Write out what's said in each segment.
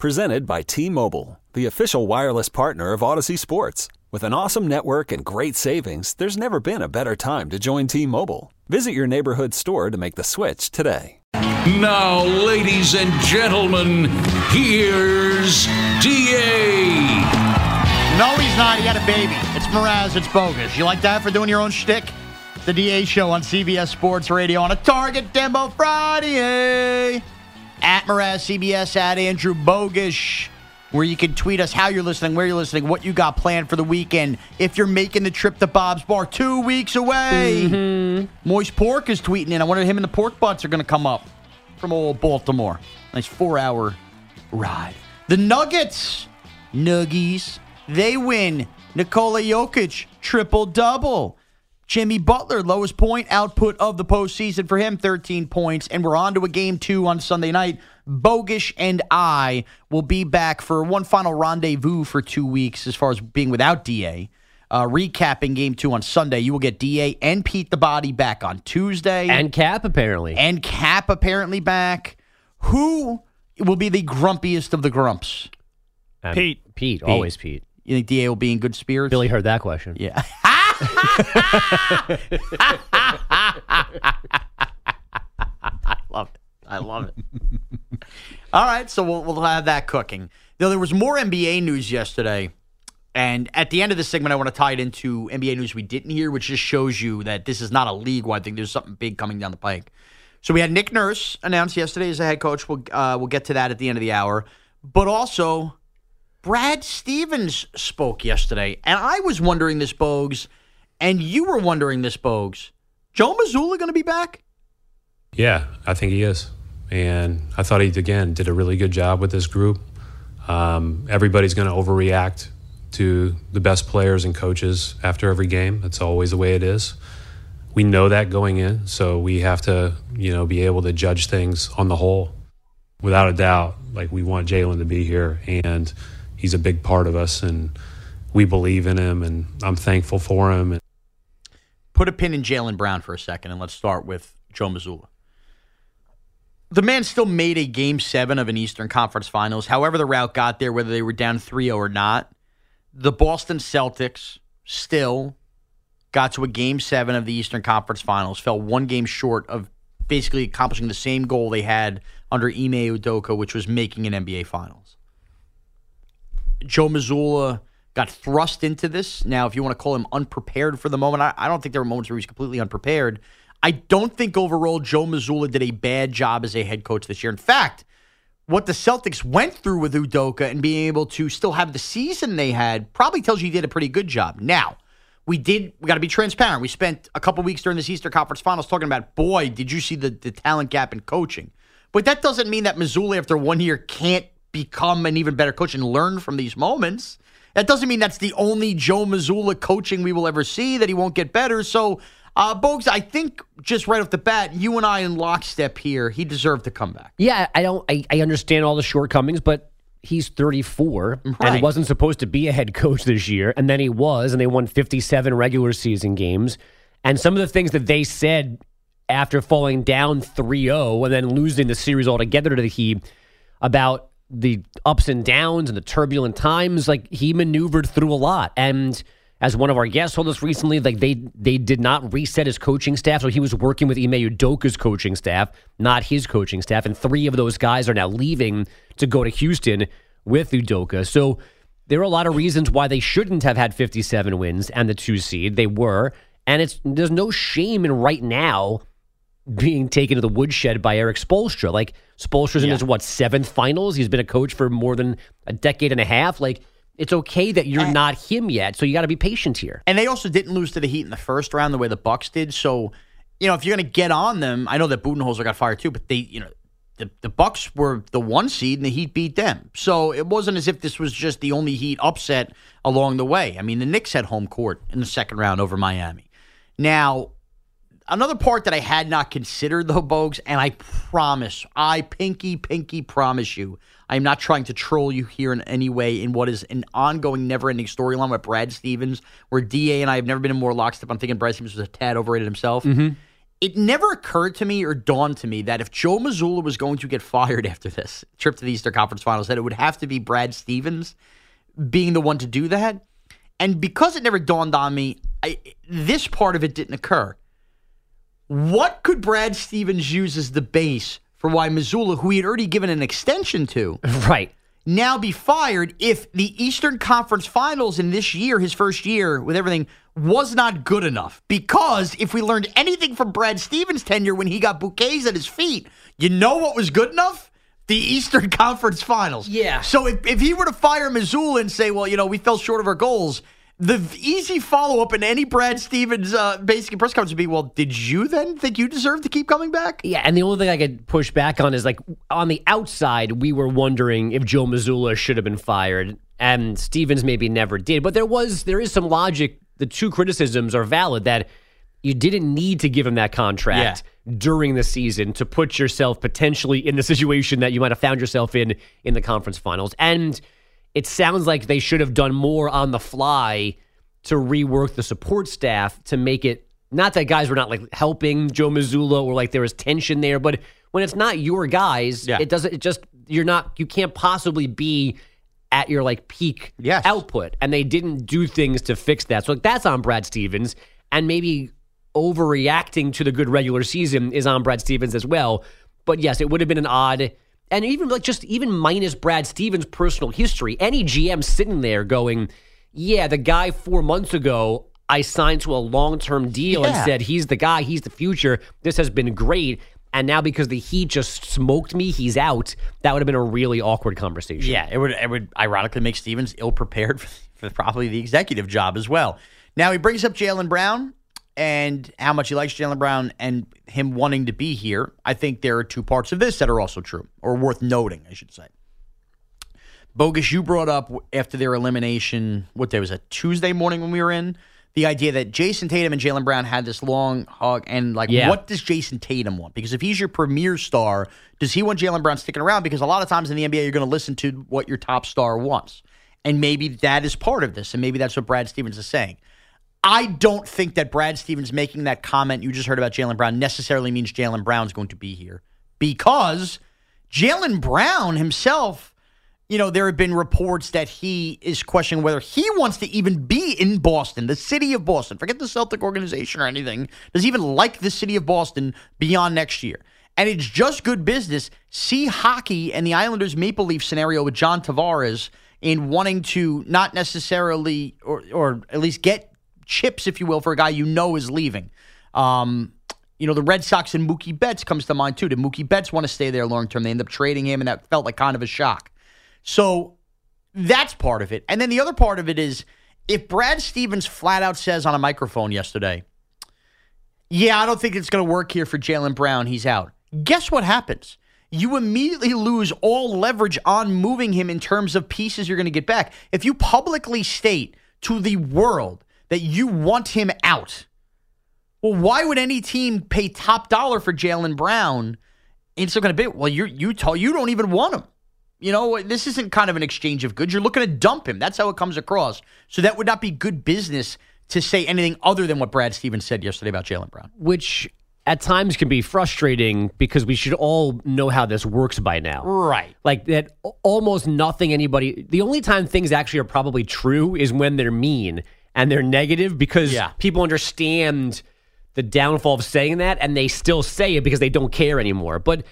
Presented by T-Mobile, the official wireless partner of Audacy Sports. With an awesome network and great savings, there's never been a better time to join T-Mobile. Visit your neighborhood store to make the switch today. Now, ladies and gentlemen, here's DA. No, he's not. He had a baby. It's Mraz. It's bogus. You like that for doing your own shtick? The DA show on CBS Sports Radio on a Target Demo Friday. At Mraz CBS, at Andrew Bogusch, where you can tweet us how you're listening, where you're listening, what you got planned for the weekend. If you're making the trip to Bob's Bar, two weeks away. Mm-hmm. Moist Pork is tweeting in. I wonder if him and the pork butts are going to come up from old Baltimore. Nice four hour ride. The Nuggets, Nuggies, they win. Nikola Jokic, triple double. Jimmy Butler, lowest point output of the postseason for him, 13 points. And we're on to a game two on Sunday night. Bogusch and I will be back for one final rendezvous for two weeks as far as being without DA. Uh, recapping game two on Sunday. You will get DA and Pete the Body back on Tuesday. And Cap, apparently. And Cap apparently back. Who will be the grumpiest of the grumps? Um, Pete. Pete. Always Pete. You think DA will be in good spirits? Billy heard that question. Yeah. I love it. I love it. All right, so we'll, we'll have that cooking. Now, there was more NBA news yesterday. And at the end of the segment, I want to tie it into NBA news we didn't hear, which just shows you that this is not a league wide thing. There's something big coming down the pike. So we had Nick Nurse announced yesterday as a head coach. We'll, uh, we'll get to that at the end of the hour. But also, Brad Stevens spoke yesterday. And I was wondering this, Bogues, and you were wondering this, Bogues. Joe Mazzulla going to be back? Yeah, I think he is. And I thought he, again, did a really good job with this group. Um, everybody's going to overreact to the best players and coaches after every game. That's always the way it is. We know that going in, so we have to, you know, be able to judge things on the whole. Without a doubt, like we want Jaylen to be here, and he's a big part of us, and we believe in him, and I'm thankful for him. And Put a pin in Jaylen Brown for a second, and let's start with Joe Mazzulla. The man still made a game seven of an Eastern Conference Finals. However, the route got there, whether they were down 3 0 or not, the Boston Celtics still got to a game seven of the Eastern Conference Finals, fell one game short of basically accomplishing the same goal they had under Ime Udoka, which was making an NBA Finals. Joe Mazzulla got thrust into this. Now, if you want to call him unprepared for the moment, I, I don't think there were moments where he was completely unprepared. I don't think overall Joe Mazzulla did a bad job as a head coach this year. In fact, what the Celtics went through with Udoka and being able to still have the season they had probably tells you he did a pretty good job. Now, we did we got to be transparent. We spent a couple weeks during this Easter Conference Finals talking about, boy, did you see the, the talent gap in coaching? But that doesn't mean that Mazzulla, after one year, can't become an even better coach and learn from these moments. That doesn't mean that's the only Joe Mazzulla coaching we will ever see, that he won't get better. So, uh, Bogues, I think just right off the bat, you and I in lockstep here, he deserved to come back. Yeah, I don't. I, I understand all the shortcomings, but he's 34 Right. and wasn't supposed to be a head coach this year, and then he was, and they won 57 regular season games. And some of the things that they said after falling down 3-0 and then losing the series altogether to the Heat about the ups and downs and the turbulent times, like he maneuvered through a lot. And as one of our guests told us recently, like they they did not reset his coaching staff, so he was working with Ime Udoka's coaching staff, not his coaching staff. And three of those guys are now leaving to go to Houston with Udoka. So there are a lot of reasons why they shouldn't have had 57 wins and the two seed. They were, and it's there's no shame in right now being taken to the woodshed by Erik Spoelstra. Like Spoelstra's in his what seventh finals. He's been a coach for more than a decade and a half. Like it's okay that you're And- not him yet, so you got to be patient here. And they also didn't lose to the Heat in the first round the way the Bucks did. So, you know, if you're going to get on them, I know that Budenholzer got fired too, but they, you know, the, the Bucks were the one seed and the Heat beat them. So it wasn't as if this was just the only Heat upset along the way. I mean, the Knicks had home court in the second round over Miami. Now, another part that I had not considered though, Bogues, and I promise, I pinky, pinky promise you, I'm not trying to troll you here in any way in what is an ongoing, never-ending storyline with Brad Stevens, where Da and I have never been in more lockstep. I'm thinking Brad Stevens was a tad overrated himself. Mm-hmm. It never occurred to me or dawned to me that if Joe Mazzulla was going to get fired after this trip to the Eastern Conference Finals, that it would have to be Brad Stevens being the one to do that. And because it never dawned on me, I, this part of it didn't occur. What could Brad Stevens use as the base for why Mazzulla, who he had already given an extension to, Right. now be fired if the Eastern Conference Finals in this year, his first year with everything, was not good enough? Because if we learned anything from Brad Stevens' tenure when he got bouquets at his feet, you know what was good enough? The Eastern Conference Finals. Yeah. So if, if he were to fire Mazzulla and say, well, you know, we fell short of our goals, the easy follow up in any Brad Stevens uh, basic press conference would be, well, did you then think you deserved to keep coming back? Yeah, and the only thing I could push back on is like on the outside, we were wondering if Joe Mazzulla should have been fired, and Stevens maybe never did. But there was there is some logic. The two criticisms are valid that you didn't need to give him that contract during the season to put yourself potentially in the situation that you might have found yourself in in the conference finals. And it sounds like they should have done more on the fly to rework the support staff to make it not that guys were not like helping Joe Mazzulla or like there was tension there, but when it's not your guys, Yeah. it doesn't it just you're not you can't possibly be at your like peak Yes. output. And they didn't do things to fix that. So like that's on Brad Stevens. And maybe overreacting to the good regular season is on Brad Stevens as well. But yes, it would have been an odd and even like just even minus Brad Stevens' personal history, any GM sitting there going, Yeah, the guy four months ago I signed to a long term deal and said he's the guy, he's the future. This has been great. And now because the Heat just smoked me, he's out. That would have been a really awkward conversation. Yeah, it would it would ironically make Stevens ill prepared for, for probably the executive job as well. Now he brings up Jaylen Brown and how much he likes Jaylen Brown and him wanting to be here. I think there are two parts of this that are also true or worth noting, I should say. Bogus, you brought up after their elimination. What day was that? Tuesday morning when we were in the idea that Jayson Tatum and Jaylen Brown had this long hug, and like, Yeah. what does Jayson Tatum want? Because if he's your premier star, does he want Jaylen Brown sticking around? Because a lot of times in the NBA, you're going to listen to what your top star wants, and maybe that is part of this, and maybe that's what Brad Stevens is saying. I don't think that Brad Stevens making that comment you just heard about Jaylen Brown necessarily means Jaylen Brown's going to be here because Jaylen Brown himself, you know, there have been reports that he is questioning whether he wants to even be in Boston, the city of Boston. Forget the Celtic organization or anything. Does he even like the city of Boston beyond next year? And it's just good business. See hockey and the Islanders Maple Leaf scenario with John Tavares in wanting to not necessarily, or, or at least get chips, if you will, for a guy you know is leaving. Um, you know, the Red Sox and Mookie Betts comes to mind too. Did Mookie Betts want to stay there long term? They end up trading him, and that felt like kind of a shock. So that's part of it. And then the other part of it is if Brad Stevens flat out says on a microphone yesterday, yeah, I don't think it's going to work here for Jaylen Brown. He's out. Guess what happens? You immediately lose all leverage on moving him in terms of pieces you're going to get back. If you publicly state to the world that you want him out, well, why would any team pay top dollar for Jaylen Brown? It's still going to be well. You you tell you don't even want him. You know this isn't kind of an exchange of goods. You're looking to dump him. That's how it comes across. So that would not be good business to say anything other than what Brad Stevens said yesterday about Jaylen Brown. Which at times can be frustrating because we should all know how this works by now. Right. Like that almost nothing anybody the only time things actually are probably true is when they're mean and they're negative because Yeah. people understand the downfall of saying that and they still say it because they don't care anymore. But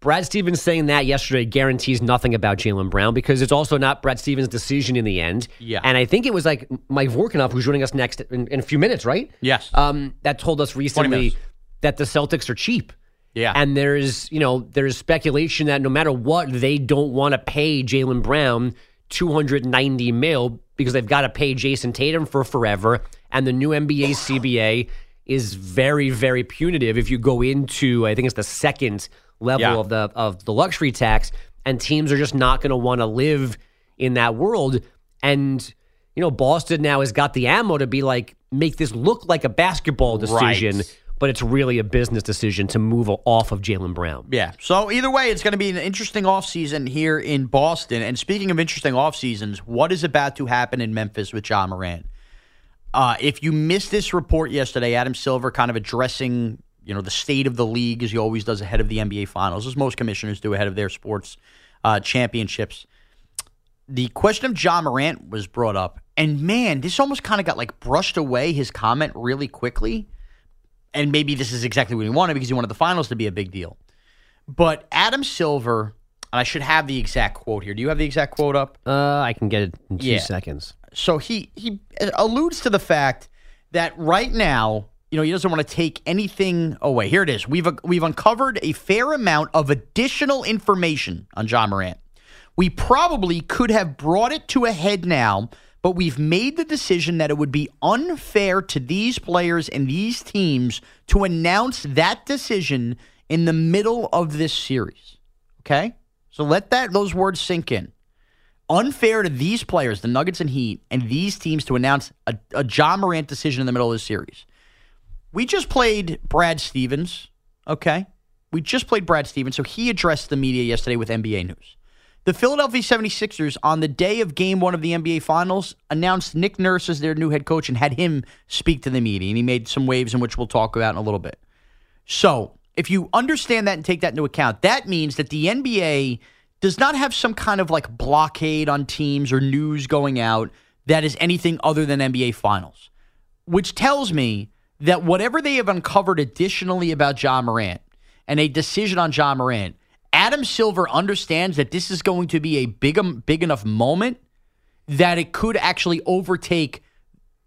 Brad Stevens saying that yesterday guarantees nothing about Jaylen Brown because it's also not Brad Stevens' decision in the end. Yeah. And I think it was like Mike Vorkunov, who's joining us next in, in a few minutes, right? Yes. Um, that told us recently that the Celtics are cheap. Yeah. And there's, you know, there's speculation that no matter what, they don't want to pay Jaylen Brown 290 mil because they've got to pay Jayson Tatum for forever. And the new NBA CBA is very, very punitive if you go into, I think it's the second level Yeah. of the of the luxury tax, and teams are just not going to want to live in that world. And you know, Boston now has got the ammo to be like make this look like a basketball decision, Right. But it's really a business decision to move off of Jaylen Brown. Yeah. So either way, it's going to be an interesting offseason here in Boston. And speaking of interesting off seasons, what is about to happen in Memphis with Ja Morant? Uh, if you missed this report yesterday, Adam Silver kind of addressing you know the state of the league as he always does ahead of the NBA Finals, as most commissioners do ahead of their sports uh, championships. The question of Ja Morant was brought up, and man, this almost kind of got like brushed away. His comment really quickly, and maybe this is exactly what he wanted because he wanted the finals to be a big deal. But Adam Silver, and I should have the exact quote here. Do you have the exact quote up? Uh, I can get it in two Yeah. seconds. so he he alludes to the fact that right now, you know, he doesn't want to take anything away. Here it is. We've we've uncovered a fair amount of additional information on Ja Morant. We probably could have brought it to a head now, but we've made the decision that it would be unfair to these players and these teams to announce that decision in the middle of this series. Okay? So let that those words sink in unfair to these players, the Nuggets and Heat, and these teams to announce a, a Ja Morant decision in the middle of this series. We just played Brad Stevens, okay? We just played Brad Stevens, so he addressed the media yesterday with NBA News. The Philadelphia 76ers, on the day of game one of the NBA Finals, announced Nick Nurse as their new head coach and had him speak to the media. And he made some waves in which we'll talk about in a little bit. So, if you understand that and take that into account, that means that the NBA does not have some kind of like blockade on teams or news going out that is anything other than NBA Finals, which tells me that whatever they have uncovered additionally about Ja Morant and a decision on Ja Morant, Adam Silver understands that this is going to be a big, um, big enough moment that it could actually overtake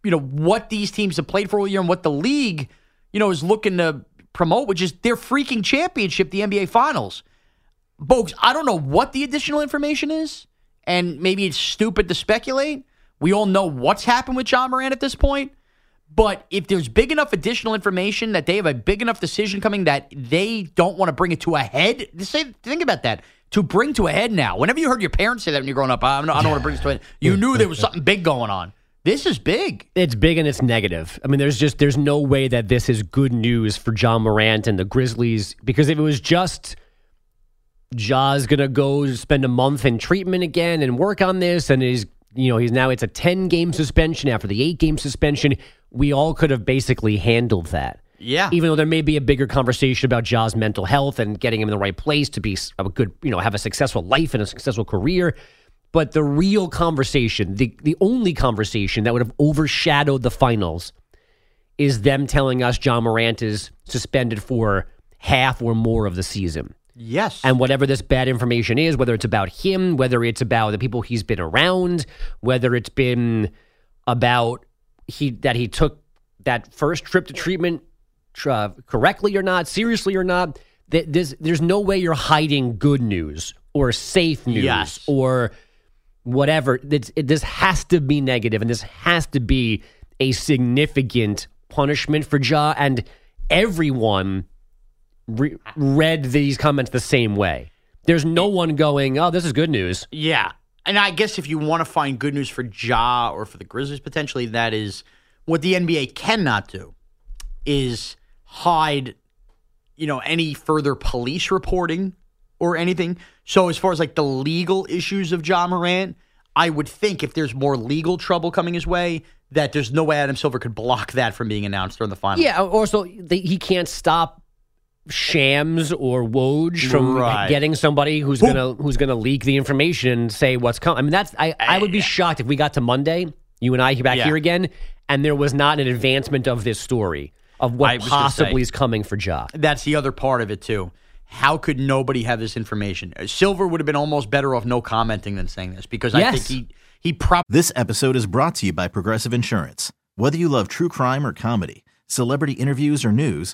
you know what these teams have played for all year and what the league you know is looking to promote which is their freaking championship the nba finals. Folks i don't know what the additional information is and maybe it's stupid to speculate. We all know what's happened with Ja Morant at this point but if there's big enough additional information that they have a big enough decision coming that they don't want to bring it to a head, say, think about that. To bring to a head now. Whenever you heard your parents say that when you're growing up, I don't, I don't want to bring this to a head. You knew there was something big going on. This is big. It's big and it's negative. I mean, there's just there's no way that this is good news for Ja Morant and the Grizzlies because if it was just Ja's gonna go spend a month in treatment again and work on this, and he's you know he's now it's a ten game suspension after the eight game suspension. We all could have basically handled that. Yeah. Even though there may be a bigger conversation about Ja's mental health and getting him in the right place to be a good, you know, have a successful life and a successful career. But the real conversation, the, the only conversation that would have overshadowed the finals is them telling us Ja Morant is suspended for half or more of the season. Yes. And whatever this bad information is, whether it's about him, whether it's about the people he's been around, whether it's been about he that he took that first trip to treatment uh, correctly or not, seriously or not, th- there's, there's no way you're hiding good news or safe news Yes. or whatever. It, this has to be negative, and this has to be a significant punishment for Ja. And everyone re- read these comments the same way. There's no one going, "Oh, this is good news." Yeah. And I guess if you want to find good news for Ja or for the Grizzlies potentially, that is what the NBA cannot do is hide, you know, any further police reporting or anything. So as far as like the legal issues of Ja Morant, I would think if there's more legal trouble coming his way, that there's no way Adam Silver could block that from being announced during the final. Yeah. Also, they, he can't stop Shams or Woj from Right. getting somebody who's gonna who's gonna leak the information and say what's coming. I mean, that's I, I would be shocked if we got to Monday, you and I back Yeah. here again, and there was not an advancement of this story of what possibly say. is coming for Ja. That's the other part of it too. How could nobody have this information? Uh, Silver would have been almost better off no commenting than saying this because I think he he probably This episode is brought to you by Progressive Insurance. Whether you love true crime or comedy, celebrity interviews or news,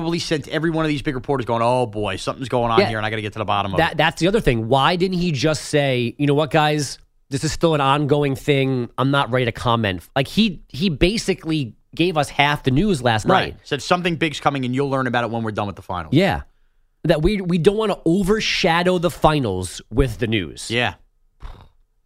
Probably sent every one of these big reporters going, "Oh boy, something's going on Yeah. here, and I got to get to the bottom of That it." that's the other thing. Why didn't he just say, you know what, guys, this is still an ongoing thing. I'm not ready to comment. Like he he basically gave us half the news last Right. night. Said something big's coming, and you'll learn about it when we're done with the finals. Yeah. That we we don't want to overshadow the finals with the news. Yeah.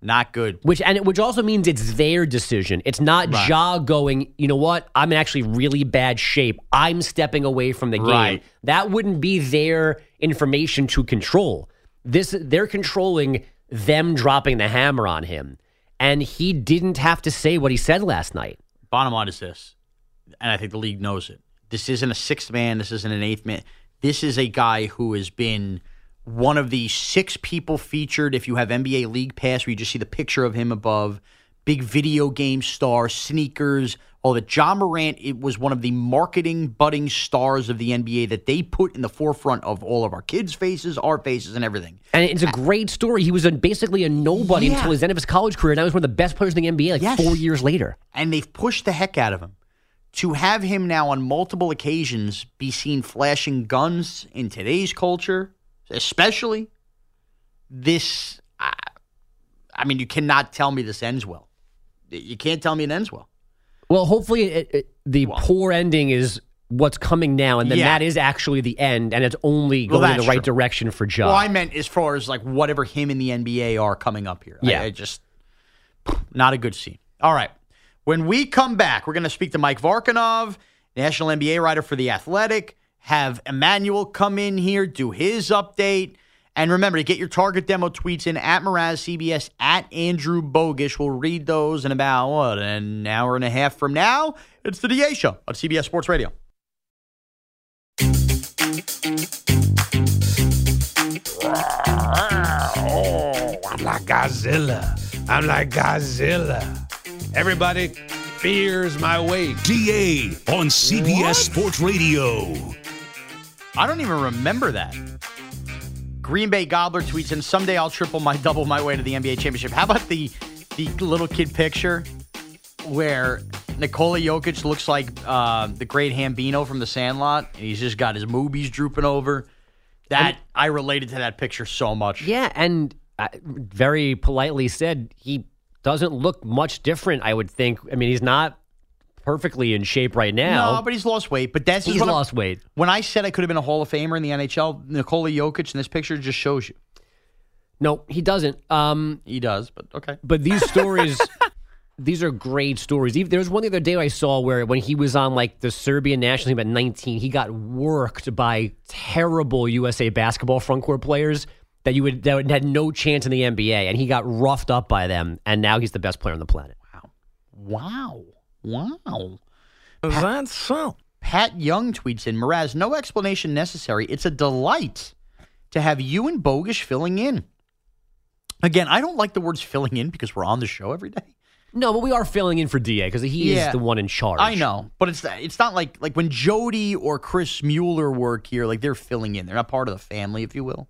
Not good. Which and it- which also means it's their decision. It's not Right. Ja going, you know what? I'm in actually really bad shape. I'm stepping away from the game. Right. That wouldn't be their information to control. This they're controlling them dropping the hammer on him. And he didn't have to say what he said last night. Bottom line is this, and I think the league knows it. This isn't a sixth man. This isn't an eighth man. This is a guy who has been one of the six people featured. If you have NBA League Pass, where you just see the picture of him above, big video game star, sneakers, all that. Ja Morant it was one of the marketing budding stars of the NBA that they put in the forefront of all of our kids' faces, our faces, and everything. And it's a great story. He was a, basically a nobody Yeah. until his end of his college career. Now he's one of the best players in the NBA like Yes. four years later. and they've pushed the heck out of him. To have him now on multiple occasions be seen flashing guns in today's culture, especially this, I, I mean, you cannot tell me this ends well. You can't tell me it ends well. Well, hopefully, it, it, the Well- poor ending is what's coming now, and then Yeah. that is actually the end, and it's only Well, going in the right true. direction for Joe. Well, I meant as far as like whatever him and the NBA are coming up here. I- Yeah. I, just not a good scene. All right. When we come back, we're going to speak to Mike Vorkunov, national NBA writer for The Athletic, have Emmanuel come in here, do his update. And remember to get your target demo tweets in at Mraz CBS at Andrew Bogusch. We'll read those in about what an hour and a half from now. It's the DA show on CBS Sports Radio. Oh, I'm like Godzilla. I'm like Godzilla. Everybody fears my weight. DA on CBS Sports Radio. I don't even remember that. Green Bay Gobbler tweets, and someday I'll triple my double my way to the NBA championship. How about the the little kid picture where Nikola Jokic looks like uh, the great Hambino from The Sandlot, and he's just got his movies drooping over. That I related to that picture so much. yeah, and uh, very politely said he doesn't look much different. I would think. I mean, he's not perfectly in shape right now. No, but he's lost weight. But that's he's what I'm- lost weight. When I said I could have been a Hall of Famer in the NHL, Nikola Jokic in this picture just shows you No, he doesn't. Um, he does. But okay, But these stories, these are great stories. Even, there was one the other day I saw where when he was on like the Serbian national team at 19, he got worked by terrible USA basketball front court players that you would that had no chance in the NBA, and he got roughed up by them, and now he's the best player on the planet. wow, wow. Is that so? Pat Young tweets in Mraz, no explanation necessary. It's a delight to have you and Bogus filling in. Again, I don't like the words filling in because we're on the show every day. No, but we are filling in for Da because he Yeah. is the one in charge. I know, but it's it's not like like when Jody or Chris Mueller work here, like they're filling in. They're not part of the family, if you will.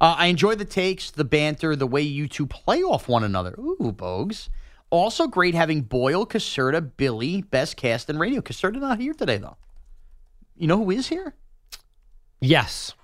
Uh, I enjoy the takes, the banter, the way you two play off one another. Ooh, Bogues. Also great having Boyle, Caserta, Billy, best cast in radio. Caserta not here today though. You know who is here? Yes.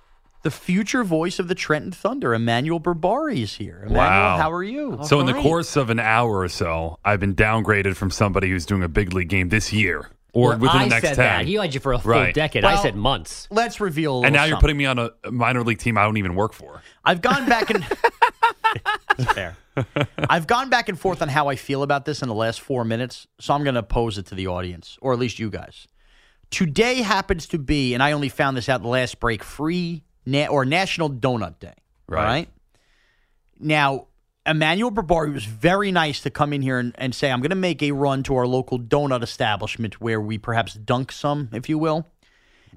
The future voice of the Trenton Thunder, Emmanuel Berbari, is here. Emmanuel, Wow. how are you? So in the course of an hour or so, I've been downgraded from somebody who's doing a big league game this year or Well, within I the next said 10. that. He had you for a full Right. decade. I said months. Let's reveal. A and little now you're something. putting me on a a minor league team I don't even work for. I've gone back and fair. I've gone back and forth on how I feel about this in the last four minutes, so I'm going to pose it to the audience, or at least you guys. Today happens to be, and I only found this out the last break, free na- or National Donut Day. Right. All right. Now, Emmanuel Barbari was very nice to come in here and, and say, I'm going to make a run to our local donut establishment where we perhaps dunk some, if you will.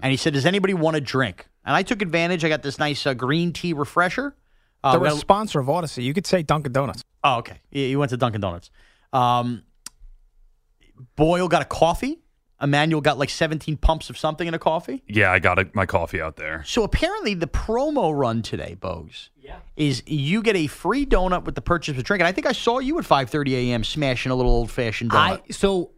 And he said, Does anybody want a drink? And I took advantage. I got this nice uh, green tea refresher. Uh, They're we a got- sponsor of Audacy. You could say Dunkin' Donuts. Oh, okay. He he went to Dunkin' Donuts. Um, Boyle got a coffee. Emmanuel got like 17 pumps of something in a coffee. Yeah, I got a, my coffee out there. So apparently, the promo run today, Bogues, is you get a free donut with the purchase of a drink. And I think I saw you at 5:30 a.m. smashing a little old fashioned donut. I so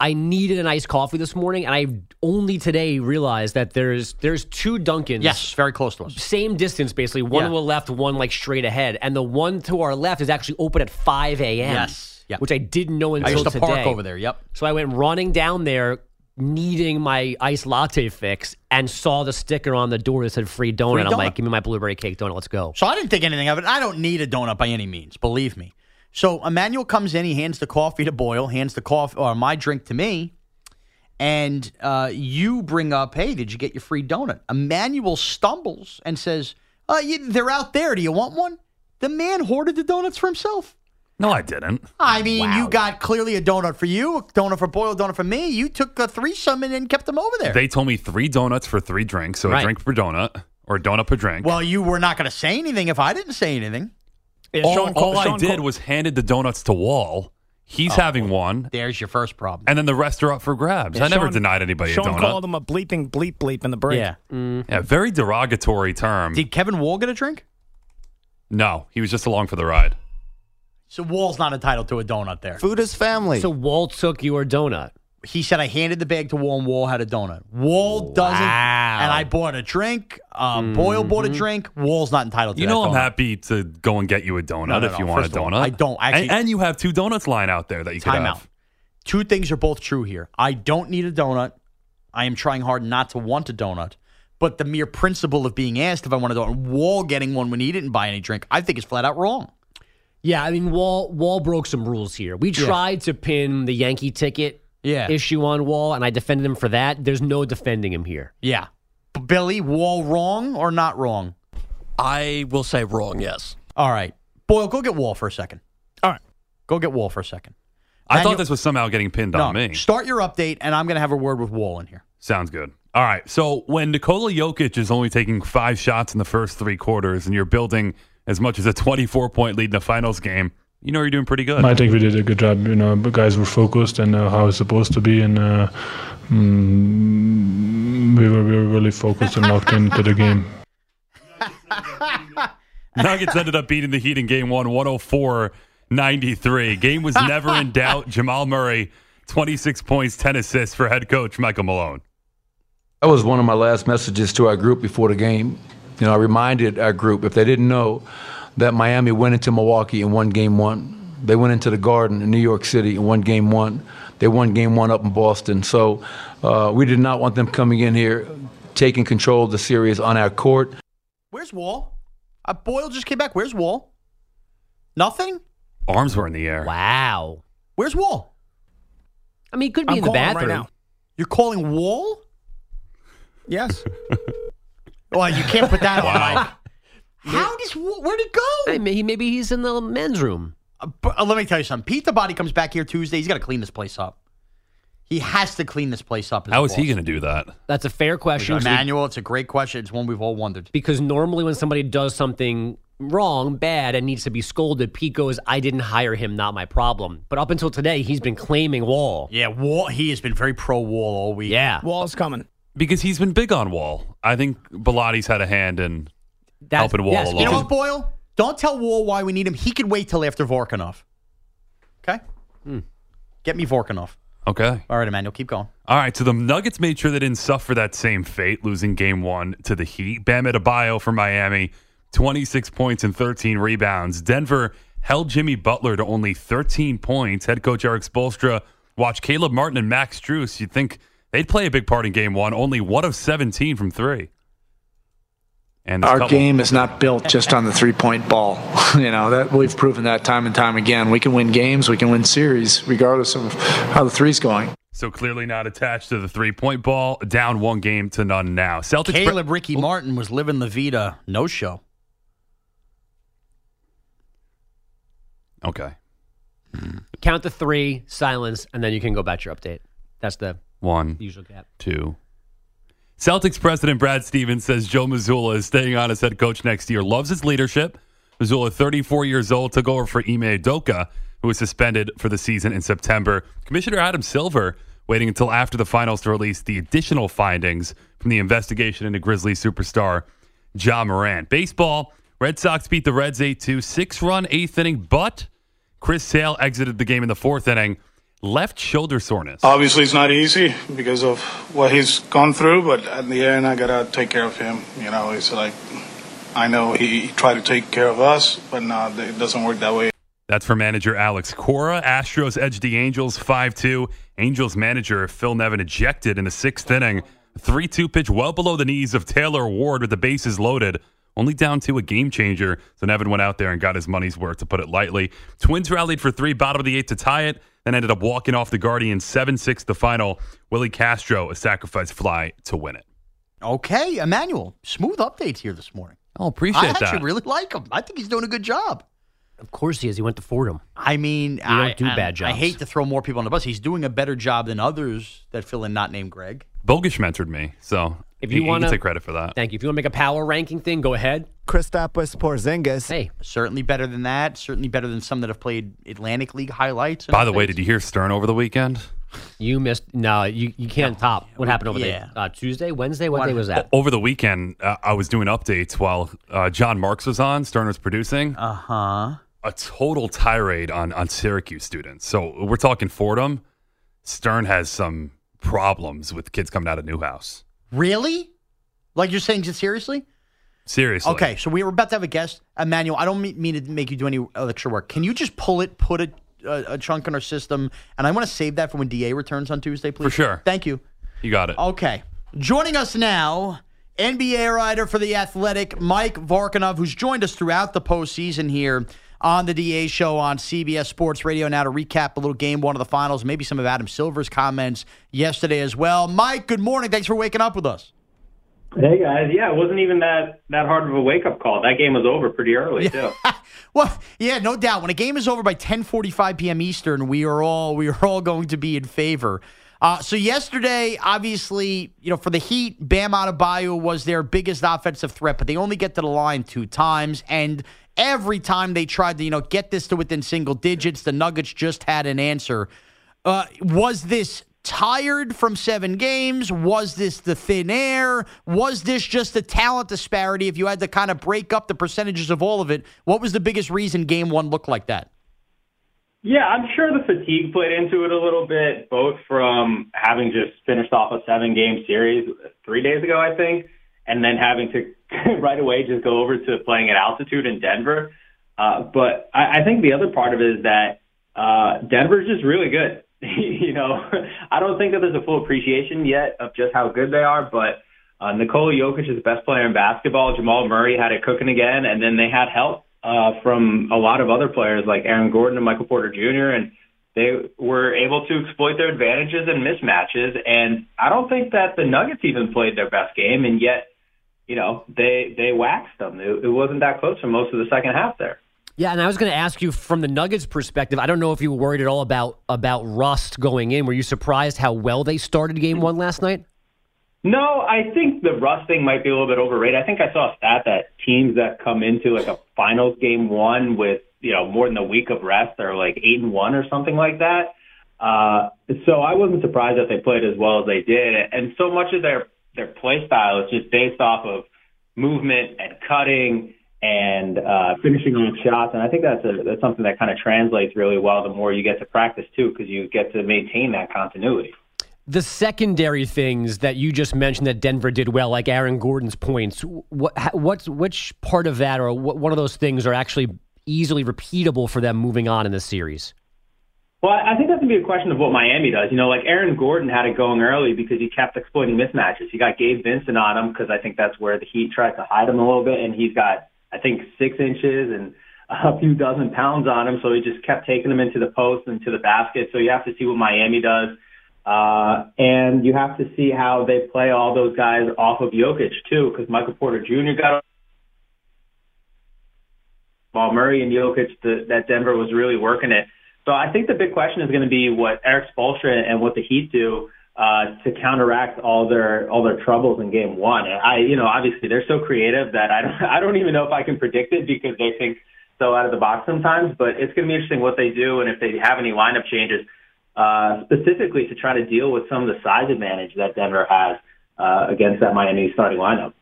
I needed an iced coffee this morning, and I only today realized that there's there's two Dunkins. yes, very close to us. Same distance, basically. One Yeah. to the left, one like straight ahead, and the one to our left is actually open at 5 a.m. Yes. Yeah. which I didn't know until I used to today. park over there. Yep. So I went running down there, needing my iced latte fix, and saw the sticker on the door that said "free donut." Free I'm like, "Give me my blueberry cake donut. Let's go." So I didn't think anything of it. I don't need a donut by any means, believe me. So Emmanuel comes in, he hands the coffee to Boyle, hands the coffee or my drink to me, and uh, you bring up, "Hey, did you get your free donut?" Emmanuel stumbles and says, uh, you, "They're out there. Do you want one?" The man hoarded the donuts for himself. No, I didn't. I mean, you got clearly a donut for you, a donut for Boyle, a donut for me. You took uh, a threesome and then kept them over there. They told me three donuts for three drinks, so Right. a drink per donut or a donut per drink. well, you were not going to say anything if I didn't say anything. Yeah, all, Sean all Col- I Sean did Col- was handed the donuts to Wall. He's Oh, having one, There's your first problem. and then the rest are up for grabs. Yeah, I never Sean- denied anybody Sean a donut. called him a bleeping bleep bleep in the break. yeah. Mm. Yeah, very derogatory term. Did Kevin Wall get a drink? no, he was just along for the ride. So Wall's not entitled to a donut there. Food is family. So Walt took your donut. He said I handed the bag to Wall and Wall had a donut. Wall doesn't, and I bought a drink. Um, Boyle bought a drink. Wall's not entitled to You that know, I'm donut. happy to go and get you a donut No, no, if no. you want First a of all, donut. I don't. Actually- and, and you have two donuts lying out there that you could Time have. out. Two things are both true here. I don't need a donut. I am trying hard not to want a donut. But the mere principle of being asked if I want a donut, Wall getting one when he didn't buy any drink, I think is flat out wrong. Yeah, I mean, Wall Wall broke some rules here. We tried to pin the Yankee ticket Yeah. issue on Wall, and I defended him for that. There's no defending him here. Yeah. B- Billy, Wall wrong or not wrong? I will say wrong, yes. All right. Boyle, go get Wall for a second. All right. Go get Wall for a second. I Manuel- thought this was somehow getting pinned No, on me. start your update, and I'm going to have a word with Wall in here. Sounds good. All right. So when Nikola Jokic is only taking five shots in the first three quarters and you're building as much as a 24 point lead in the finals game, you know you're doing pretty good. I think we did a good job. You know, the guys were focused and uh, how it's supposed to be, and uh, mm, we were we were really focused and locked into the game. Nuggets ended up beating the Heat in game one, 104 93. Game was never in doubt. Jamal Murray, 26 points, 10 assists for head coach Michael Malone. That was one of my last messages to our group before the game. You know, I reminded our group, if they didn't know, that Miami went into Milwaukee and won game one. They went into the Garden in New York City and won game one. They won game one up in Boston. So uh, we did not want them coming in here, taking control of the series on our court. Where's Wall? Uh, Boyle just came back. Where's Wall? Nothing? Arms were in the air. Wow. Where's Wall? I mean, he could be I'm in the calling bathroom. right now. You're calling Wall? Yes. Well, you can't put that on. Mike. How does where'd it go? Hey, maybe, maybe he's in the men's room. Uh, but, uh, let me tell you something. Pete the Body comes back here Tuesday. He's got to clean this place up. He has to clean this place up. How is How he going to do that? That's a fair question. Emmanuel, it's a great question. It's one we've all wondered. because normally when somebody does something wrong, bad, and needs to be scolded, Pete goes, I didn't hire him, not my problem. But up until today, he's been claiming Wall. Yeah, Wall. He has been very pro Wall all week. Yeah. Wall's coming. Because he's been big on Wall. I think Bilatti's had a hand in That's- helping Wall yes, along. You know what, Boyle? Don't tell Wall why we need him. He could wait till after Vorkunov. Okay? Hmm. Get me Vorkunov. Okay. All right, Emmanuel, keep going. All right, so the Nuggets made sure they didn't suffer that same fate, losing game one to the Heat. Bam Adebayo for Miami, 26 points and 13 rebounds. Denver held Jimmy Butler to only 13 points. Head coach Erik Spoelstra watched Caleb Martin and Max Strus. You'd think they'd play a big part in game one, only one of 17 from three. And Our couple- game is not built just on the three point ball. you know, that we've proven that time and time again. We can win games, we can win series, regardless of how the three's going. So clearly not attached to the three point ball. Down one game to none now. Celtics. Caleb Ricky Martin was living the Vita no show. Okay. Count to three, silence, and then you can go about your update. That's the One, usual cap. two. Celtics president Brad Stevens says Joe Mazzulla is staying on as head coach next year. Loves his leadership. Mazzulla, 34 years old, took over for Ime Udoka, who was suspended for the season in September. Commissioner Adam Silver waiting until after the finals to release the additional findings from the investigation into Grizzlies superstar Ja Morant. Baseball, Red Sox beat the Reds 8 2, six run, eighth inning, but Chris Sale exited the game in the fourth inning, left shoulder soreness. Obviously, it's not easy because of what he's gone through, but at the end, I gotta take care of him. You know, it's like I know he tried to take care of us, but no, it doesn't work that way. That's for manager Alex Cora. Astros edged the Angels 5 2. Angels manager Phil Nevin ejected in the sixth inning. 3 2 pitch well below the knees of Taylor Ward with the bases loaded. Only down to a game changer. So Nevin went out there and got his money's worth, to put it lightly. Twins rallied for three, bottom of the eighth to tie it, then ended up walking off the Guardians 7 6 the final. Willie Castro, a sacrifice fly to win it. Okay, Emmanuel, smooth updates here this morning. Oh, appreciate I actually that. really like him. I think he's doing a good job. Of course he is. He went to Fordham. I mean, You I don't do I- bad jobs. I hate to throw more people on the bus. He's doing a better job than others that fill in, not named Greg. Bogusch mentored me, so If he- you want to take credit for that. Thank you. If you want to make a power ranking thing, go ahead. Kristaps Porzingis. Hey, Certainly better than that. Certainly better than some that have played Atlantic League highlights. By the way, did you hear Stern over the weekend? you missed. No, you, you can't top. What happened over yeah. there? Uh, Tuesday, Wednesday? What day was that? Over the weekend, uh, I was doing updates while uh, John Marks was on. Stern was producing. Uh huh. a total tirade on on Syracuse students. So we're talking Fordham. Stern has some problems with kids coming out of Newhouse. Really? Like you're saying it seriously? Seriously. Okay, so we were about to have a guest, Emmanuel. I don't mean, to make you do any extra work. Can you just pull it, put it, uh, a chunk in our system, and I want to save that for when Da returns on Tuesday, please. For sure. Thank you. You got it. Okay. Joining us now, NBA writer for The Athletic, Mike Vorkunov, who's joined us throughout the postseason here on the DA show on CBS Sports Radio. Now to recap a little game one of the finals, maybe some of Adam Silver's comments yesterday as well. Mike, good morning. Thanks for waking up with us. Hey guys, yeah, it wasn't even that that hard of a wake up call. That game was over pretty early too. Well, yeah, no doubt. When a game is over by 10:45 p.m. Eastern, we are all we are all going to be in favor. Uh, so yesterday, obviously, you know, for the Heat, Bam Adebayo was their biggest offensive threat, but they only get to the line two times, and every time they tried to, you know, get this to within single digits, the Nuggets just had an answer. Uh, was this tired from seven games? Was this the thin air? Was this just the talent disparity? If you had to kind of break up the percentages of all of it, what was the biggest reason game one looked like that? Yeah, I'm sure the fatigue played into it a little bit, both from having just finished off a seven game series three days ago, I think, and then having to right away just go over to playing at altitude in Denver. Uh, but I, I think the other part of it is that uh, Denver's just really good. you know, I don't think that there's a full appreciation yet of just how good they are, but uh, Nikola Jokic is the best player in basketball. Jamal Murray had it cooking again, and then they had help uh, from a lot of other players like Aaron Gordon and Michael Porter Jr. and they were able to exploit their advantages and mismatches. And I don't think that the Nuggets even played their best game, and yet, you know, they they waxed them. It, it wasn't that close for most of the second half there. Yeah, and I was going to ask you from the Nuggets' perspective. I don't know if you were worried at all about about rust going in. Were you surprised how well they started Game One last night? No, I think the rust thing might be a little bit overrated. I think I saw a stat that teams that come into like a finals game one with you know more than a week of rest are like eight and one or something like that. Uh, so I wasn't surprised that they played as well as they did, and so much of their their play style is just based off of movement and cutting and uh, finishing on shots. And I think that's a, that's something that kind of translates really well the more you get to practice too, because you get to maintain that continuity. The secondary things that you just mentioned that Denver did well, like Aaron Gordon's points, what, what's which part of that or what, one of those things are actually easily repeatable for them moving on in the series? Well, I think that's going to be a question of what Miami does. You know, like Aaron Gordon had it going early because he kept exploiting mismatches. He got Gabe Vincent on him because I think that's where the Heat tried to hide him a little bit, and he's got I think six inches and a few dozen pounds on him, so he just kept taking him into the post and to the basket. So you have to see what Miami does. Uh, and you have to see how they play all those guys off of Jokic too, because Michael Porter Jr. got while Murray and Jokic, the, that Denver was really working it. So I think the big question is going to be what Erik Spoelstra and what the Heat do uh, to counteract all their all their troubles in Game One. I, you know, obviously they're so creative that I don't I don't even know if I can predict it because they think so out of the box sometimes. But it's going to be interesting what they do and if they have any lineup changes uh, specifically to try to deal with some of the size advantage that Denver has uh, against that Miami starting lineup.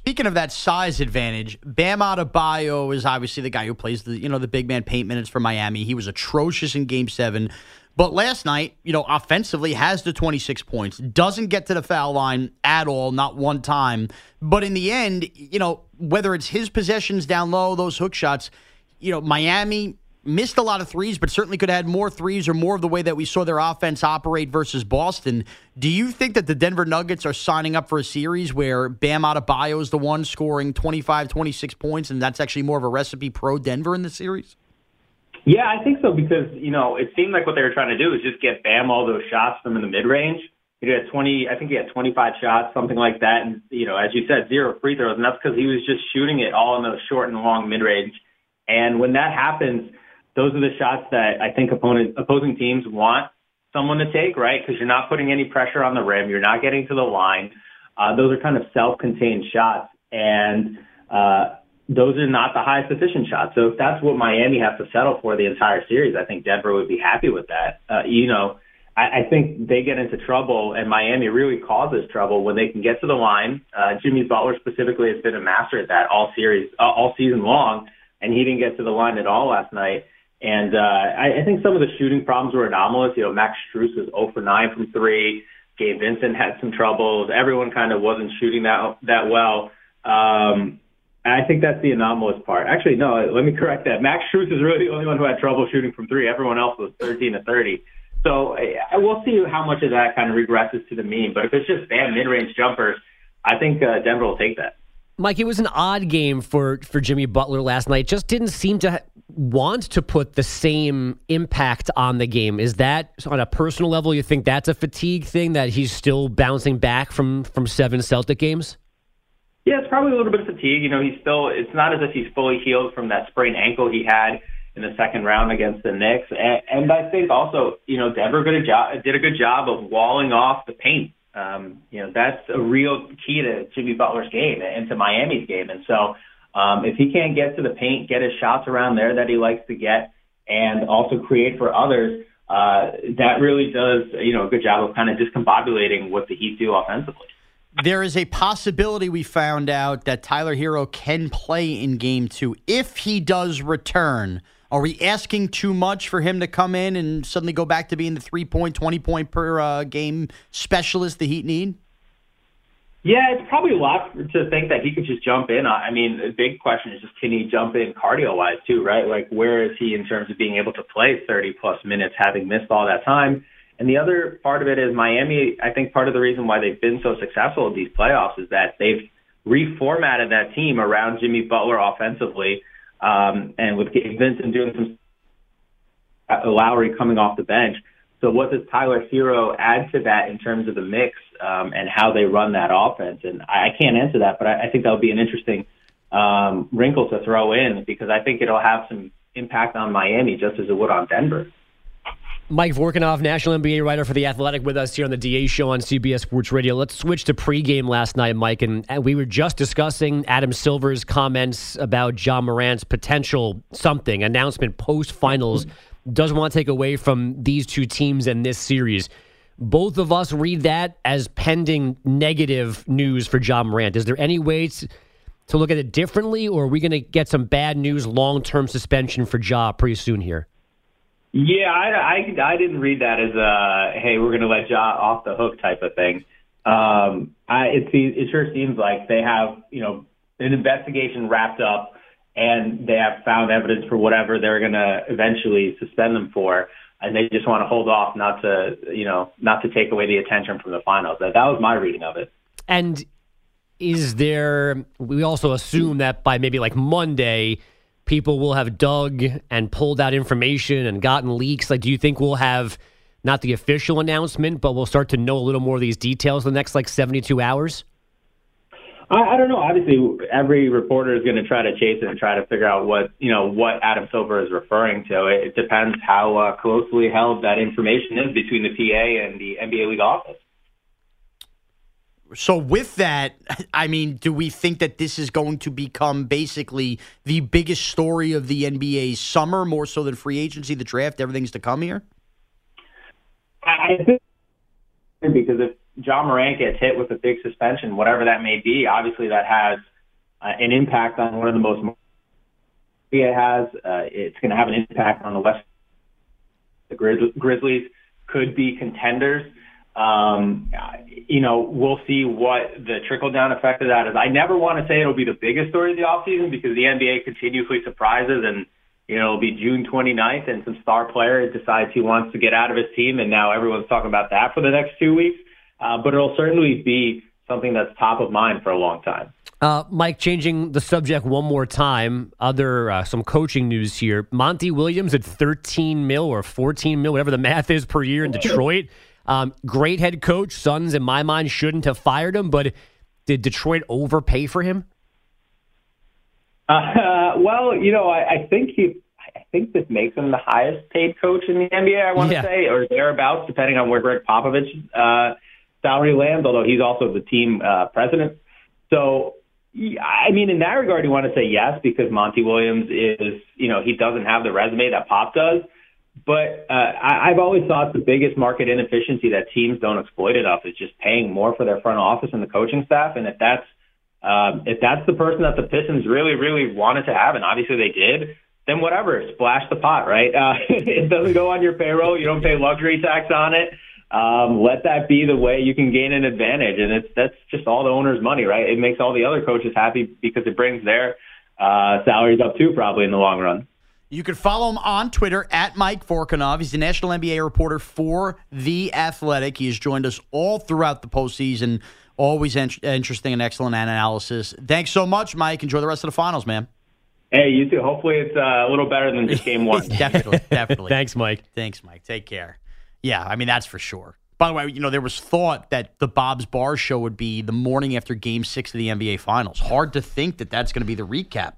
Speaking of that size advantage, Bam Adebayo is obviously the guy who plays the you know the big man paint minutes for Miami. He was atrocious in Game Seven, but last night, you know, offensively has the 26 points, doesn't get to the foul line at all, not one time. But in the end, you know, whether it's his possessions down low, those hook shots, you know, Miami missed a lot of threes, but certainly could have had more threes or more of the way that we saw their offense operate versus Boston. Do you think that the Denver Nuggets are signing up for a series where Bam Adebayo is the one scoring 25, 26 points, and that's actually more of a recipe pro Denver in the series? Yeah, I think so because, you know, it seemed like what they were trying to do is just get Bam all those shots from in the mid range. He had 20, I think he had 25 shots, something like that. And, you know, as you said, zero free throws. And that's because he was just shooting it all in those short and long mid range. And when that happens, those are the shots that I think opponent, opposing teams want someone to take, right? Because you're not putting any pressure on the rim. You're not getting to the line. Uh, those are kind of self-contained shots. And, uh, those are not the highest efficient shots. So if that's what Miami has to settle for the entire series, I think Denver would be happy with that. Uh, you know, I, I think they get into trouble, and Miami really causes trouble when they can get to the line. Uh, Jimmy Butler specifically has been a master at that all series, uh, all season long, and he didn't get to the line at all last night. And uh, I, I think some of the shooting problems were anomalous. You know, Max Strus was 0 for 9 from three. Gabe Vincent had some troubles. Everyone kind of wasn't shooting that that well. Um, I think that's the anomalous part. Actually, no, let me correct that. Max Strus is really the only one who had trouble shooting from three. Everyone else was 13 to 30. So I, we'll see how much of that kind of regresses to the mean. But if it's just bad mid-range jumpers, I think uh, Denver will take that. Mike, it was an odd game for for Jimmy Butler last night. Just didn't seem to want to put the same impact on the game. Is that on a personal level? You think that's a fatigue thing that he's still bouncing back from from seven Celtic games? Yeah, it's probably a little bit of fatigue. You know, he's still. It's not as if he's fully healed from that sprained ankle he had in the second round against the Knicks. And, and I think also, you know, Denver did a job did a good job of walling off the paint um, you know, that's a real key to Jimmy Butler's game and to Miami's game. And so, um, if he can't get to the paint, get his shots around there that he likes to get, and also create for others, uh, that really does, you know, a good job of kind of discombobulating what the Heat do offensively. There is a possibility we found out that Tyler Herro can play in game two if he does return. Are we asking too much for him to come in and suddenly go back to being the three point, 20 point per uh, game specialist the Heat need? Yeah, it's probably a lot to think that he could just jump in. I mean, the big question is just can he jump in cardio wise too, right? Like where is he in terms of being able to play 30 plus minutes having missed all that time? And the other part of it is Miami, I think part of the reason why they've been so successful in these playoffs is that they've reformatted that team around Jimmy Butler offensively um, and with Gabe Vincent doing some Lowry coming off the bench. So what does Tyler Herro add to that in terms of the mix um, and how they run that offense? And I, I can't answer that, but I, I think that would be an interesting um, wrinkle to throw in because I think it'll have some impact on Miami just as it would on Denver. Mike Vorkunov, national NBA writer for The Athletic, with us here on the DA show on CBS Sports Radio. Let's switch to pregame last night, Mike. And we were just discussing Adam Silver's comments about Ja Morant's potential something announcement post finals. Doesn't want to take away from these two teams and this series. Both of us read that as pending negative news for John Morant. Is there any way to, to look at it differently, or are we going to get some bad news, long term suspension for Ja pretty soon here? Yeah, I, I, I didn't read that as a hey, we're going to let Ja off the hook type of thing. Um, I, it it sure seems like they have you know an investigation wrapped up, and they have found evidence for whatever they're going to eventually suspend them for, and they just want to hold off, not to you know not to take away the attention from the finals. That that was my reading of it. And is there? We also assume that by maybe like Monday people will have dug and pulled out information and gotten leaks? Like, do you think we'll have not the official announcement, but we'll start to know a little more of these details in the next like 72 hours? I, I don't know. Obviously, every reporter is going to try to chase it and try to figure out what you know what Adam Silver is referring to. It, it depends how uh, closely held that information is between the PA and the NBA league office. So with that, I mean, do we think that this is going to become basically the biggest story of the NBA's summer, more so than free agency, the draft, everything's to come here? I think because if Ja Morant gets hit with a big suspension, whatever that may be, obviously that has uh, an impact on one of the most it has. Uh, it's going to have an impact on the West. The Grizz- Grizzlies could be contenders. Um, you know, we'll see what the trickle down effect of that is. I never want to say it'll be the biggest story of the offseason because the NBA continuously surprises and you know, it'll be June 29th and some star player decides he wants to get out of his team and now everyone's talking about that for the next two weeks. Uh, but it'll certainly be something that's top of mind for a long time. Uh, Mike, changing the subject one more time. Other uh, some coaching news here. Monty Williams at 13 mil or 14 mil, whatever the math is per year in Detroit. Um, great head coach. Suns, in my mind, shouldn't have fired him. But did Detroit overpay for him? Uh, well, you know, I, I think he. I think this makes him the highest paid coach in the NBA. I want to Yeah. say, or thereabouts, depending on where Gregg Popovich uh, salary lands. Although he's also the team uh, president, so I mean, in that regard, you want to say yes because Monty Williams is, you know, he doesn't have the resume that Pop does. But uh, I, I've always thought the biggest market inefficiency that teams don't exploit enough is just paying more for their front office and the coaching staff. And if that's um, if that's the person that the Pistons really, really wanted to have, and obviously they did, then whatever, splash the pot, right? Uh, it doesn't go on your payroll. You don't pay luxury tax on it. Um, let that be the way you can gain an advantage, and it's that's just all the owner's money, right? It makes all the other coaches happy because it brings their uh, salaries up too, probably in the long run. You can follow him on Twitter at Mike Vorkunov. He's the national NBA reporter for The Athletic. He has joined us all throughout the postseason. Always in- interesting and excellent analysis. Thanks so much, Mike. Enjoy the rest of the finals, man. Hey, you too. Hopefully, it's uh, a little better than just game one. definitely, definitely. Thanks, Mike. Thanks, Mike. Take care. Yeah, I mean that's for sure. By the way, you know there was thought that the Bob's Bar show would be the morning after Game Six of the NBA Finals. Hard to think that that's going to be the recap.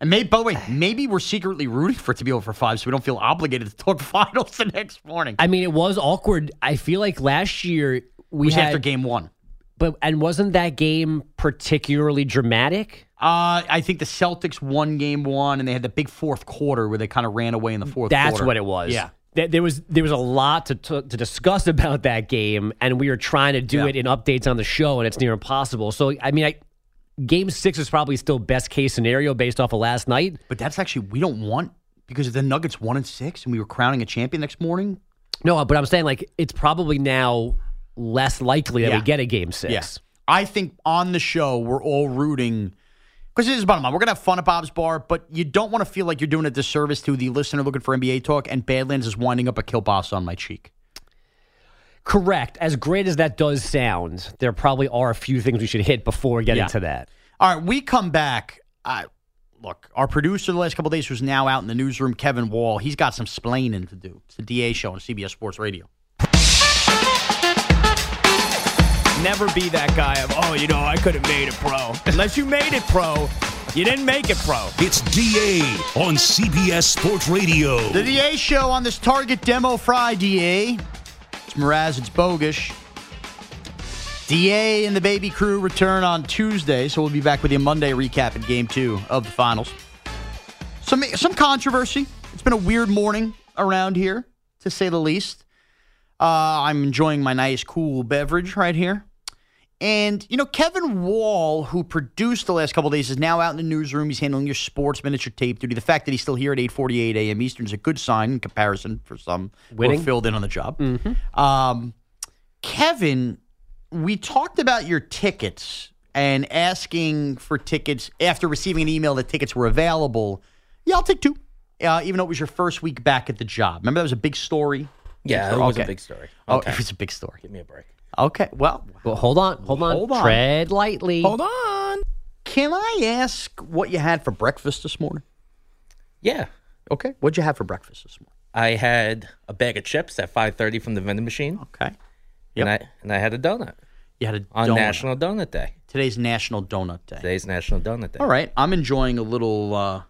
And maybe, by the way, maybe we're secretly rooting for it to be over for five, so we don't feel obligated to talk finals the next morning. I mean, it was awkward. I feel like last year we was had after Game One. but and wasn't that game particularly dramatic? Uh, I think the Celtics won Game One, and they had the big fourth quarter where they kind of ran away in the fourth. That's quarter. what it was. Yeah. Th- There was there was a lot to, to to discuss about that game, and we were trying to do Yeah. it in updates on the show, and it's near impossible. So I mean, I, Game Six is probably still best case scenario based off of last night. But that's actually we don't want because if the Nuggets one and six, and we were crowning a champion next morning. No, but I'm saying like it's probably now less likely that Yeah. we get a Game Six. Yes. I think on the show we're all rooting because this is bottom line. We're gonna have fun at Bob's Bar, but you don't want to feel like you're doing a disservice to the listener looking for NBA talk, and Badlands is winding up a kielbasa on my cheek. Correct. As great as that does sound, there probably are a few things we should hit before getting Yeah. to that. All right, we come back. Uh, look, our producer the last couple of days who's now out in the newsroom, Kevin Wall. He's got some splaining to do. It's the DA show on CBS Sports Radio. Never be that guy of, oh, you know, I could have made it pro. Unless you made it pro, you didn't make it pro. It's DA on CBS Sports Radio. The DA show on this Target Demo Friday. It's Mraz, it's Bogusch. DA and the baby crew return on Tuesday, so we'll be back with you Monday recapping game two of the finals. Some some controversy. It's been a weird morning around here, to say the least. Uh, I'm enjoying my nice, cool beverage right here. And, you know, Kevin Wall, who produced the last couple of days, is now out in the newsroom. He's handling your sports miniature tape duty. The fact that he's still here at 8.48 a.m. Eastern is a good sign in comparison for some who are Winning. filled in on the job. Um, Kevin, we talked about your tickets and asking for tickets after receiving an email that tickets were available. Yeah, I'll take two, uh, even though it was your first week back at the job. Remember that was a big story? Yeah, it was a big story. Oh, it was a big story. Give me a break. Okay, well, Well, hold on, hold on, Hold on. tread lightly. Hold on. Can I ask what you had for breakfast this morning? Yeah. Okay. What'd you have for breakfast this morning? I had a bag of chips at 5:30 from the vending machine. Okay. And I and I had a donut. You had a on donut. National Donut Day. Today's National Donut Day. Today's National Donut Day. All right, I'm enjoying a little uh,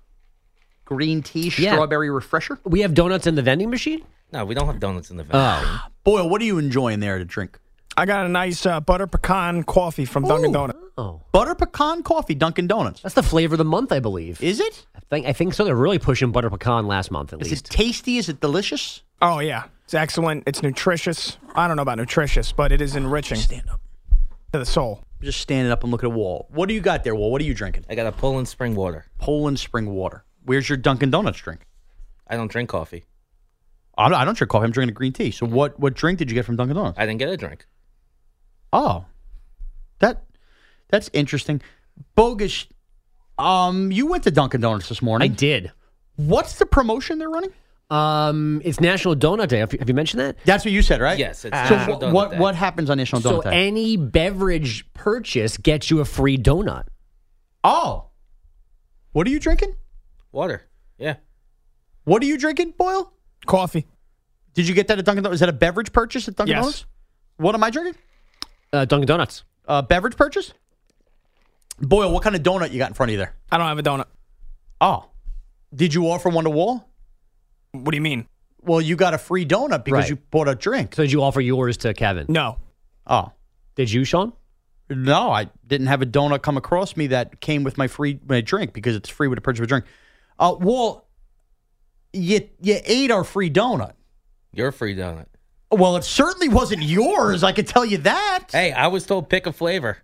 green tea Yeah. strawberry refresher. We have donuts in the vending machine. No, we don't have donuts in the vending. Oh, Boyle, what are you enjoying there to drink? I got a nice uh, butter pecan coffee from Dunkin' Donuts. oh, Butter pecan coffee, Dunkin' Donuts. that's the flavor of the month, I believe. Is it? I think I think so. They're really pushing butter pecan last month at least. Is least. it tasty? Is it delicious? Oh yeah, it's excellent. It's nutritious. I don't know about nutritious, but it is enriching Stand up. to the soul. Just standing up and looking at a Wall. What do you got there, Wall? What are you drinking? I got a Poland spring water. Poland spring water. Where's your Dunkin' Donuts drink? I don't drink coffee. I don't, I don't drink coffee. I'm drinking a green tea. So what, what drink did you get from Dunkin' Donuts? I didn't get a drink. Oh, that that's interesting. Bogusch. Um, you went to Dunkin' Donuts this morning. I did. What's the promotion they're running? Um, it's National Donut Day. Have you, have you mentioned that? That's what you said, right? Yes, it's so National wh- Donut what Day. what happens on National So Donut Day? any beverage purchase gets you a free donut. oh, what are you drinking? Water. Yeah. What are you drinking, Boyle? Coffee. Did you get that at Dunkin' Donuts? Is that a beverage purchase at Dunkin' Yes. Donuts? What am I drinking? Uh, Dunkin' Donuts. Uh, beverage purchase? Boyle, what kind of donut you got in front of you there? I don't have a donut. Oh, did you offer one to Wall? What do you mean? Well, you got a free donut because Right. you bought a drink. So did you offer yours to Kevin? No. Oh, Did you, Sean? no, I didn't have a donut come across me that came with my free my drink because it's free with the purchase of a drink. Uh, Wall, you you ate our free donut. Your free donut. Well, it certainly wasn't yours. I can tell you that. Hey, I was told pick a flavor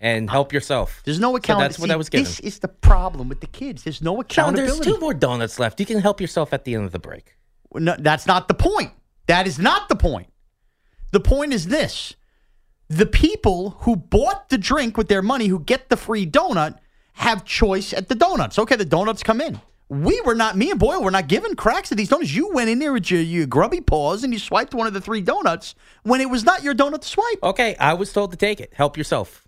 and help yourself. There's no So account. that's what I was getting. This is the problem with the kids. There's no accountability. there's two more donuts left. You can help yourself at the end of the break. No, that's not the point. That is not the point. The point is this the people who bought the drink with their money, who get the free donut, have choice at the donuts. Okay, the donuts come in. We were not, me and Boyle were not giving cracks at these donuts. You went in there with your, your grubby paws and you swiped one of the three donuts when it was not your donut to swipe. Okay, I was told to take it. Help yourself.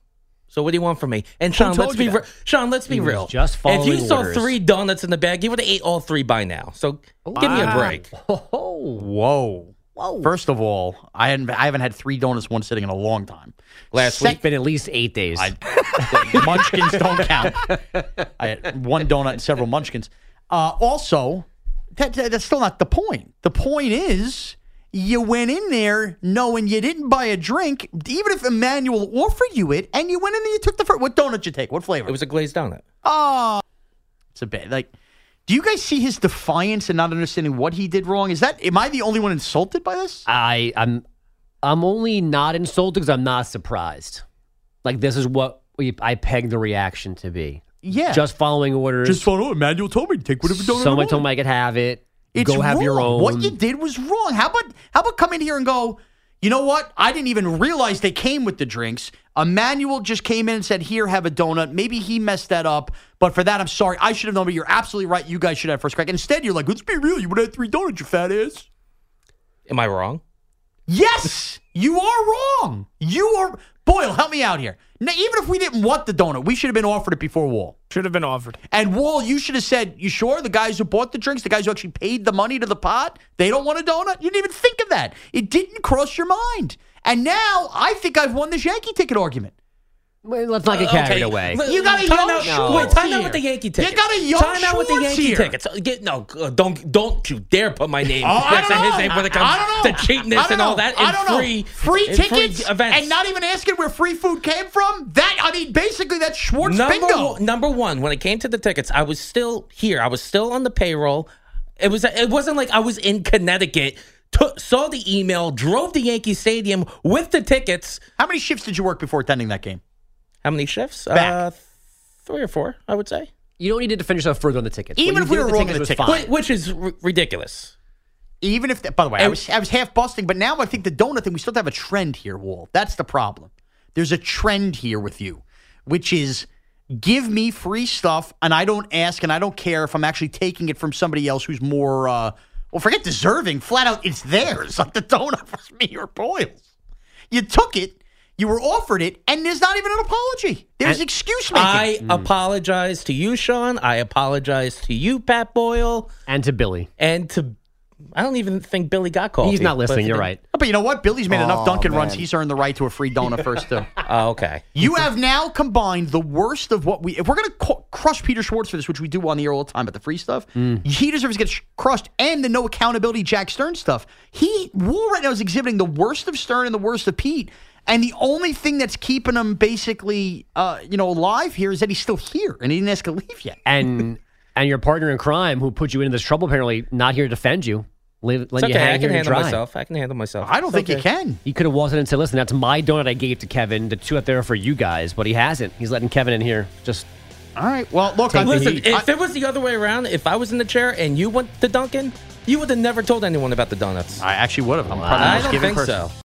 So what do you want from me? And Sean, let's be re- Sean, let's be He was real. just if you following saw three donuts in the bag, you would have ate all three by now. So give me a break. Oh, Whoa. Whoa. First of all, I hadn't I haven't had three donuts one sitting in a long time. Last it's been at least eight days. I, munchkins don't count. I had one donut and several munchkins. Uh, also, that, that- that's still not the point. The point is, you went in there knowing you didn't buy a drink, even if Emmanuel offered you it, and you went in there, you took the first. What donut you take? What flavor? It was a glazed donut. Oh, it's a bit like. Do you guys see his defiance and not understanding what he did wrong? Is that am I the only one insulted by this? I I'm I'm only not insulted because I'm not surprised. Like this is what we I pegged the reaction to be. Yeah, Just following orders. just follow. Emmanuel told me to take whatever donut. I Someone told me I could have it. It's Go have your wrong. own. What you did was wrong. How about how about come in here and go? You know what? I didn't even realize they came with the drinks. Emmanuel just came in and said, "Here, have a donut." Maybe he messed that up, but for that, I'm sorry. I should have known. But you're absolutely right. You guys should have first crack. Instead, you're like, "Let's be real. You would have had three donuts, you fat ass." Am I wrong? Yes, you are wrong. You are. Boyle, help me out here. Now, even if we didn't want the donut, we should have been offered it before Wall. Should have been offered. And Wall, you should have said, "You sure?" The guys who bought the drinks, the guys who actually paid the money to the pot, they don't want a donut. You didn't even think of that. It didn't cross your mind. And now I think I've won this Yankee ticket argument. Well, Let's not get carried away. You got a time young out, Schwartz Wait, time here. out with the Yankee tickets. You got a young Time out with the Schwartz Yankee here. tickets. Uh, Get, no, uh, don't don't you dare put my name Oh, I next to his name when it comes don't to know. cheapness and all know. that. I and don't know. free Free tickets events. and not even asking where free food came from. That I mean, basically that's Schwartz number bingo. one, number one, when it came to the tickets, I was still here. I was still on the payroll. It was. It wasn't like I was in Connecticut. Took, saw the email, drove to Yankee Stadium with the tickets. How many shifts did you work before attending that game? How many shifts? Back. Uh, three or four, I would say. You don't need to defend yourself further on the tickets. Even if we did were wrong on the was tickets. fine. Which is r- ridiculous. Even if, by the way, I was I was half busting, but now I think the donut thing. We still have a trend here, Wall. That's the problem. There's a trend here with you, which is give me free stuff, and I don't ask, and I don't care if I'm actually taking it from somebody else who's more. Uh, well, forget deserving. Flat out, it's theirs. Like the donut was me or Boyle's. You took it. You were offered it, and there's not even an apology. There's And excuse making. I mm. apologize to you, Sean. I apologize to you, Pat Boyle, and to Billy. and to I don't even think Billy got called. He's not listening. You're right. But you know what? Billy's made enough Oh, Dunkin' runs. He's earned the right to a free donut first too. Oh, okay. You have now combined the worst of what we. If we're going to crush Peter Schwartz for this, which we do on the air all the time, but the free stuff, mm. he deserves to get sh- crushed, and the no accountability Jack Stern stuff. He Wall right now is exhibiting the worst of Stern and the worst of Pete, and the only thing that's keeping him basically, uh, you know, alive here is that he's still here and he didn't ask to leave yet. And and your partner in crime, who put you into this trouble, apparently not here to defend you. Leave, It's you okay. hang I can here handle myself. I can handle myself. I don't It's think you okay. can. He could have walked in and said, "Listen, that's my donut I gave to Kevin. The two out there are for you guys," but he hasn't. He's letting Kevin in here. Just All right. Well, look, I, the Listen, heat. if it was the other way around, if I was in the chair and you went to Dunkin', you would have never told anyone about the donuts. I actually would have. I'm probably the I don't giving think person. so.